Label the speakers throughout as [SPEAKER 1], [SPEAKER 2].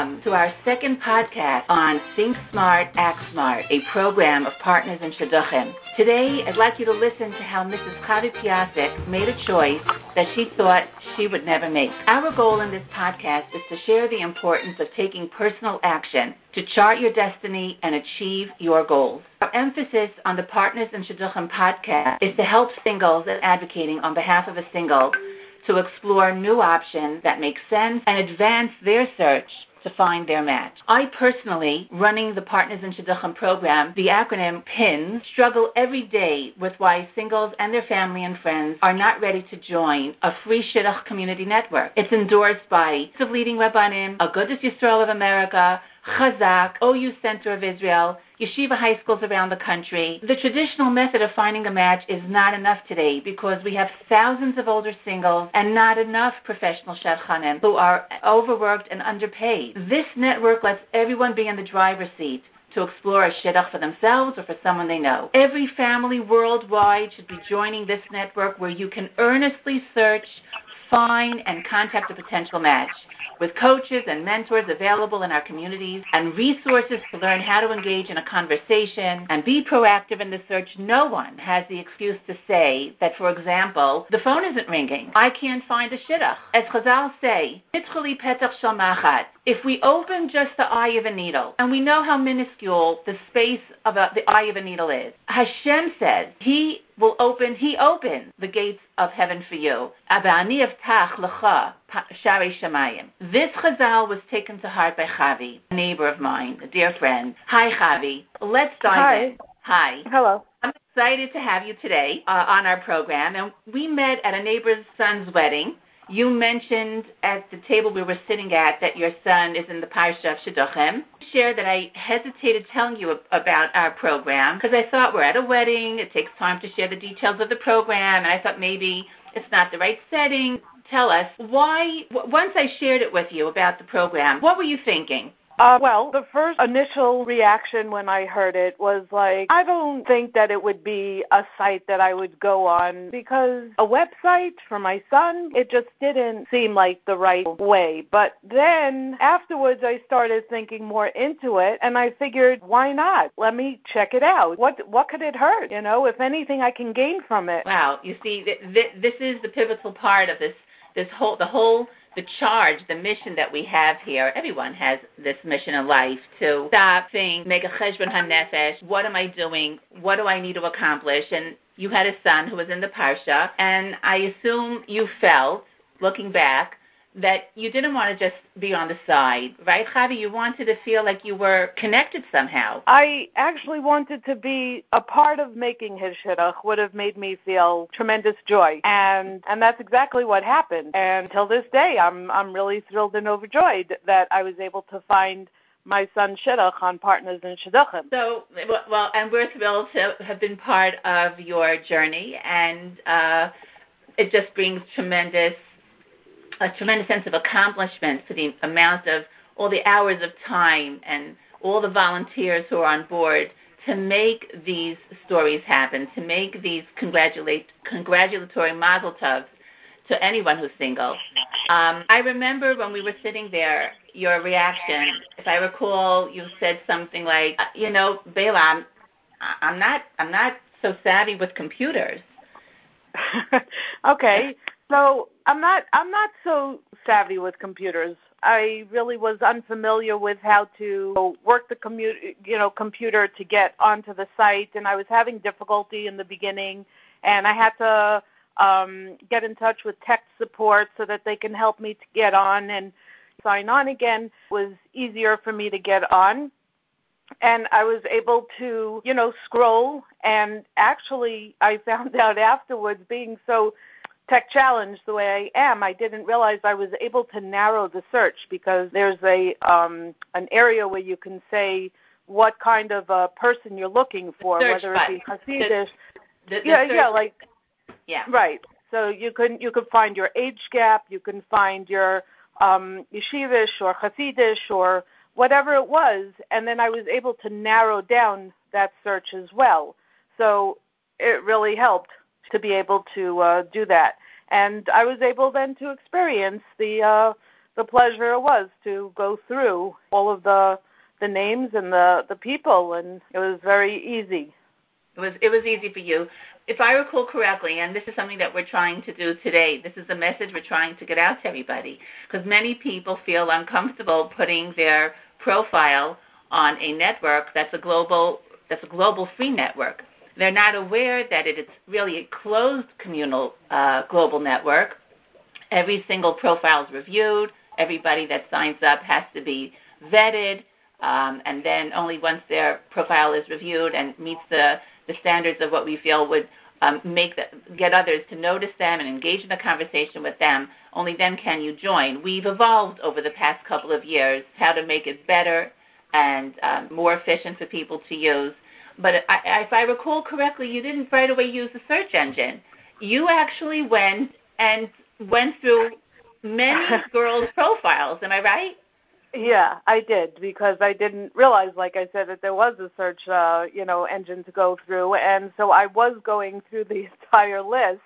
[SPEAKER 1] Welcome to our second podcast on Think Smart, Act Smart, a program of partners in Shidduchim. Today, I'd like you to listen to how Mrs. Chavi Piasek made a choice that she thought she would never make. Our goal in this podcast is to share the importance of taking personal action to chart your destiny and achieve your goals. Our emphasis on the Partners in Shidduchim podcast is to help singles and advocating on behalf of a single to explore new options that make sense and advance their search to find their match. I personally, running the Partners in Shidduchim program, the acronym PINS, struggle every day with why singles and their family and friends are not ready to join a free Shidduch community network. It's endorsed by the leading Rabbanim, Agudas Yisrael of America, Chazak, OU Center of Israel, yeshiva high schools around the country. The traditional method of finding a match is not enough today because we have thousands of older singles and not enough professional shadchanim who are overworked and underpaid. This network lets everyone be in the driver's seat to explore a shidduch for themselves or for someone they know. Every family worldwide should be joining this network where you can earnestly search, find, and contact a potential match with coaches and mentors available in our communities and resources to learn how to engage in a conversation and be proactive in the search, no one has the excuse to say that, for example, the phone isn't ringing. I can't find a shidduch. As Chazal say, if we open just the eye of a needle, and we know how minuscule the space of a, the eye of a needle is, Hashem says He will open, He opens the gates of heaven for you. This chazal was taken to heart by Chavi, a neighbor of mine, a dear friend. Hi, Chavi. Let's dive
[SPEAKER 2] Hi.
[SPEAKER 1] in. Hi.
[SPEAKER 2] Hello.
[SPEAKER 1] I'm excited to have you today uh, on our program, and we met at a neighbor's son's wedding. You mentioned at the table we were sitting at that your son is in the Parsha of Shidduchim. Share that I hesitated telling you about our program because I thought we're at a wedding. It takes time to share the details of the program, and I thought maybe it's not the right setting. Tell us why. Once I shared it with you about the program, what were you thinking?
[SPEAKER 2] Uh, well, the first initial reaction when I heard it was like, I don't think that it would be a site that I would go on because a website for my son, it just didn't seem like the right way. But then afterwards, I started thinking more into it, and I figured, why not? Let me check it out. What what could it hurt? You know, if anything, I can gain from it.
[SPEAKER 1] Wow, you see, th- th- this is the pivotal part of this this whole the whole the charge, the mission that we have here. Everyone has this mission in life to stop, think, make a cheshbon hanefesh. What am I doing? What do I need to accomplish? And you had a son who was in the parsha, and I assume you felt, looking back, that you didn't want to just be on the side, right, Chavi? You wanted to feel like you were connected somehow.
[SPEAKER 2] I actually wanted to be a part of making his shidduch would have made me feel tremendous joy, and and that's exactly what happened. And till this day, I'm I'm really thrilled and overjoyed that I was able to find my son shidduch on Partners in Shidduchim.
[SPEAKER 1] So, well- well, and we're thrilled to have been part of your journey, and uh, it just brings tremendous, a tremendous sense of accomplishment for the amount of all the hours of time and all the volunteers who are on board to make these stories happen, to make these congratulatory mazel tovs to anyone who's single. Um, I remember when we were sitting there, your reaction. If I recall, you said something like, uh, "You know, Balaam, I'm, I'm not, I'm not so savvy with computers."
[SPEAKER 2] okay, so I'm not I'm not so savvy with computers. I really was unfamiliar with how to work the commu- you know computer to get onto the site, and I was having difficulty in the beginning, and I had to um, get in touch with tech support so that they can help me to get on and sign on again. It was easier for me to get on and I was able to, you know, scroll and actually I found out afterwards being so tech challenged the way I am, I didn't realize I was able to narrow the search because there's a um an area where you can say what kind of a person you're looking for, whether it be. Hasidish.
[SPEAKER 1] The, the
[SPEAKER 2] Yeah, yeah, like
[SPEAKER 1] yeah.
[SPEAKER 2] Right. So you can you can find your age gap, you can find your um, yeshivish or Hasidish or whatever it was, and then I was able to narrow down that search as well. So it really helped to be able to uh, do that, and I was able then to experience the uh, the pleasure it was to go through all of the the names and the the people, and it was very easy.
[SPEAKER 1] It was it was easy for you. If I recall correctly, and this is something that we're trying to do today, this is the message we're trying to get out to everybody, because many people feel uncomfortable putting their profile on a network that's a global that's a global free network. They're not aware that it is really a closed communal uh, global network. Every single profile is reviewed. Everybody that signs up has to be vetted, um, and then only once their profile is reviewed and meets the, the standards of what we feel would um, make the, get others to notice them and engage in a conversation with them, only then can you join. We've evolved over the past couple of years how to make it better and um, more efficient for people to use. But I, if I recall correctly, you didn't right away use the search engine. You actually went and went through many girls' profiles. Am I right?
[SPEAKER 2] Yeah, I did because I didn't realize, like I said, that there was a search, uh, you know, engine to go through, and so I was going through the entire list,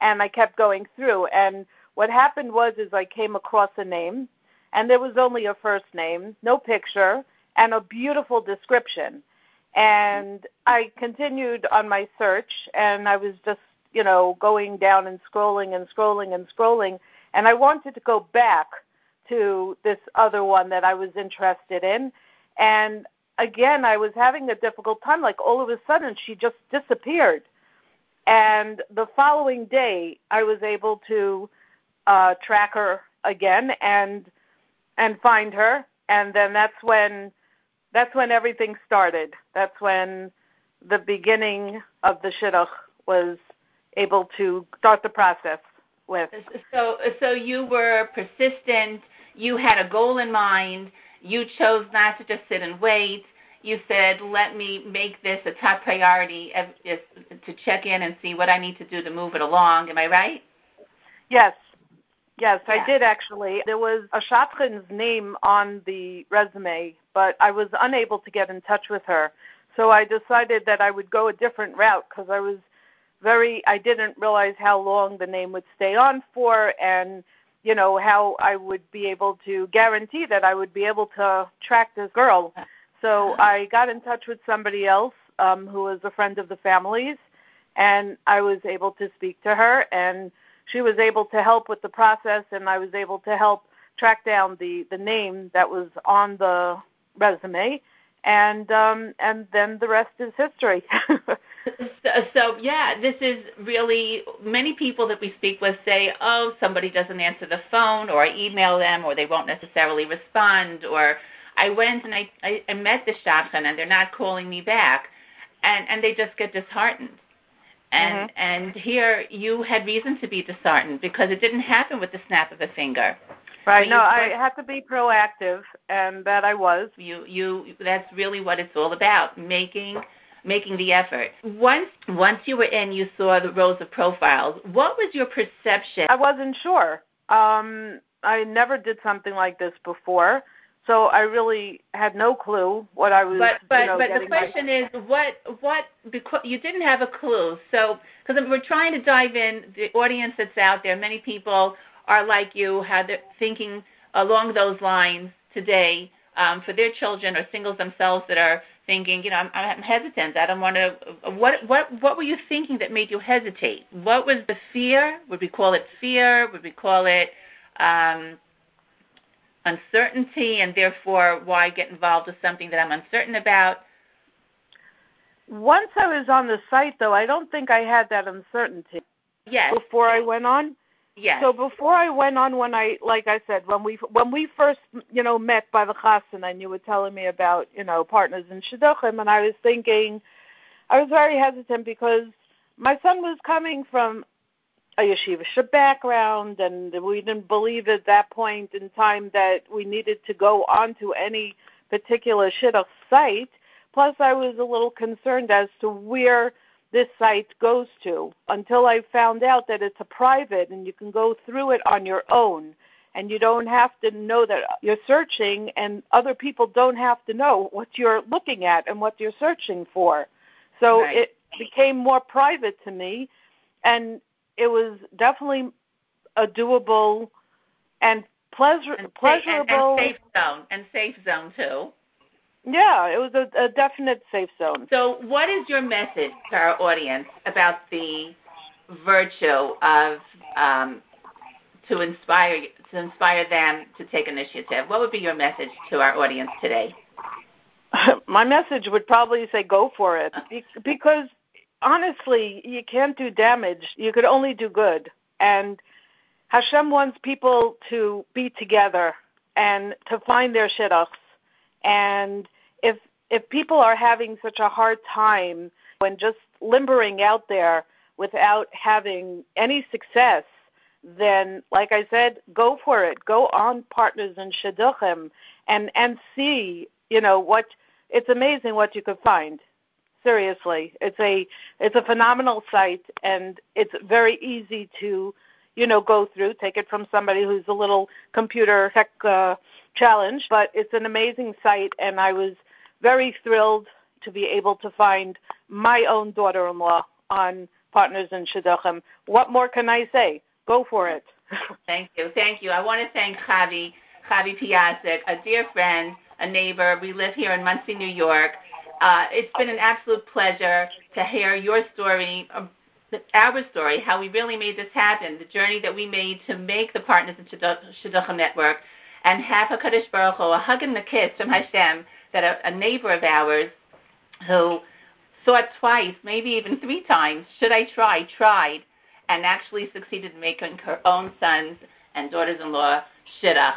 [SPEAKER 2] and I kept going through. And what happened was, is I came across a name, and there was only a first name, no picture, and a beautiful description. And I continued on my search, and I was just, you know, going down and scrolling and scrolling and scrolling, and I wanted to go back to this other one that I was interested in. And again, I was having a difficult time. Like all of a sudden, she just disappeared. And the following day, I was able to uh, track her again and and find her. And then that's when that's when everything started. That's when the beginning of the shidduch was able to start the process with.
[SPEAKER 1] So, so you were persistent you had a goal in mind. You chose not to just sit and wait. You said, let me make this a top priority to check in and see what I need to do to move it along. Am I right?
[SPEAKER 2] Yes. Yes, yeah. I did actually. There was a shadchan's name on the resume, but I was unable to get in touch with her. So I decided that I would go a different route because I was very I didn't realize how long the name would stay on for and you know how I would be able to guarantee that I would be able to track this girl. So I got in touch with somebody else um, who was a friend of the family's, and I was able to speak to her, and she was able to help with the process, and I was able to help track down the the name that was on the resume, and um, and then the rest is history.
[SPEAKER 1] so, so yeah, this is really many people that we speak with say, oh, somebody doesn't answer the phone, or I email them, or they won't necessarily respond, or I went and I I, I met the shadchan and they're not calling me back, and and they just get disheartened. And mm-hmm. and here you had reason to be disheartened because it didn't happen with the snap of a finger.
[SPEAKER 2] Right. No, I had to be proactive, and that I was.
[SPEAKER 1] You, you. That's really what it's all about: making, making the effort. Once, once you were in, you saw the rows of profiles. What was your perception?
[SPEAKER 2] I wasn't sure. Um, I never did something like this before, so I really had no clue what I was.
[SPEAKER 1] But but
[SPEAKER 2] you know,
[SPEAKER 1] but the question my... is, what what because you didn't have a clue. So because we're trying to dive in, the audience that's out there, many people are like you, had thinking along those lines today um, for their children or singles themselves that are thinking, you know, I'm, I'm hesitant. I don't want to. What what what were you thinking that made you hesitate? What was the fear? Would we call it fear? Would we call it um, uncertainty? And therefore, why get involved with something that I'm uncertain about?
[SPEAKER 2] Once I was on the site, though, I don't think I had that uncertainty.
[SPEAKER 1] Yes.
[SPEAKER 2] Before I went on.
[SPEAKER 1] Yes.
[SPEAKER 2] So before I went on, when I like I said, when we when we first you know met by the chassan, and you were telling me about you know partners in shidduchim, and I was thinking, I was very hesitant because my son was coming from a yeshivish background, and we didn't believe at that point in time that we needed to go onto any particular shidduch site. Plus, I was a little concerned as to where this site goes to until I found out that it's a private and you can go through it on your own and you don't have to know that you're searching and other people don't have to know what you're looking at and what you're searching for. So right. it became more private to me and it was definitely a doable and pleasure,
[SPEAKER 1] and
[SPEAKER 2] pleasurable.
[SPEAKER 1] and, and safe zone and safe zone too.
[SPEAKER 2] Yeah, it was a, a definite safe zone.
[SPEAKER 1] So, what is your message to our audience about the virtue of um, to inspire to inspire them to take initiative? What would be your message to our audience today?
[SPEAKER 2] My message would probably say go for it because honestly, you can't do damage. You could only do good. And Hashem wants people to be together and to find their shidduchs. And if if people are having such a hard time when just limbering out there without having any success, then like I said, go for it. Go on partners and shidduchim and and see, you know, what it's amazing what you could find. Seriously. It's a it's a phenomenal site and it's very easy to you know, go through. Take it from somebody who's a little computer tech uh, challenged, but it's an amazing site, and I was very thrilled to be able to find my own daughter-in-law on Partners in Shidduchim. What more can I say? Go for it.
[SPEAKER 1] thank you, thank you. I want to thank Chavi, Chavi Piasek, a dear friend, a neighbor. We live here in Monsey, New York. Uh, it's been an absolute pleasure to hear your story, our story, how we really made this happen, the journey that we made to make the Partners in Shidduchim Network, and have HaKadosh Baruch Hu, a hug and a kiss from Hashem, that a, a neighbor of ours who thought twice, maybe even three times, should I try, tried, and actually succeeded in making her own sons and daughters-in-law shidduch.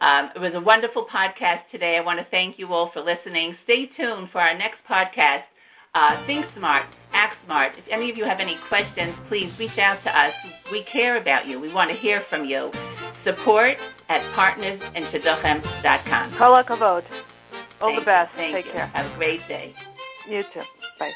[SPEAKER 1] Um, it was a wonderful podcast today. I want to thank you all for listening. Stay tuned for our next podcast. Uh, think smart, act smart. If any of you have any questions, please reach out to us. We care about you. We want to hear from you. Support at partnersinshidduchim.com.
[SPEAKER 2] Kol All
[SPEAKER 1] Thank
[SPEAKER 2] the best.
[SPEAKER 1] You. Thank
[SPEAKER 2] Take
[SPEAKER 1] you.
[SPEAKER 2] care.
[SPEAKER 1] Have a great day.
[SPEAKER 2] You too. Bye.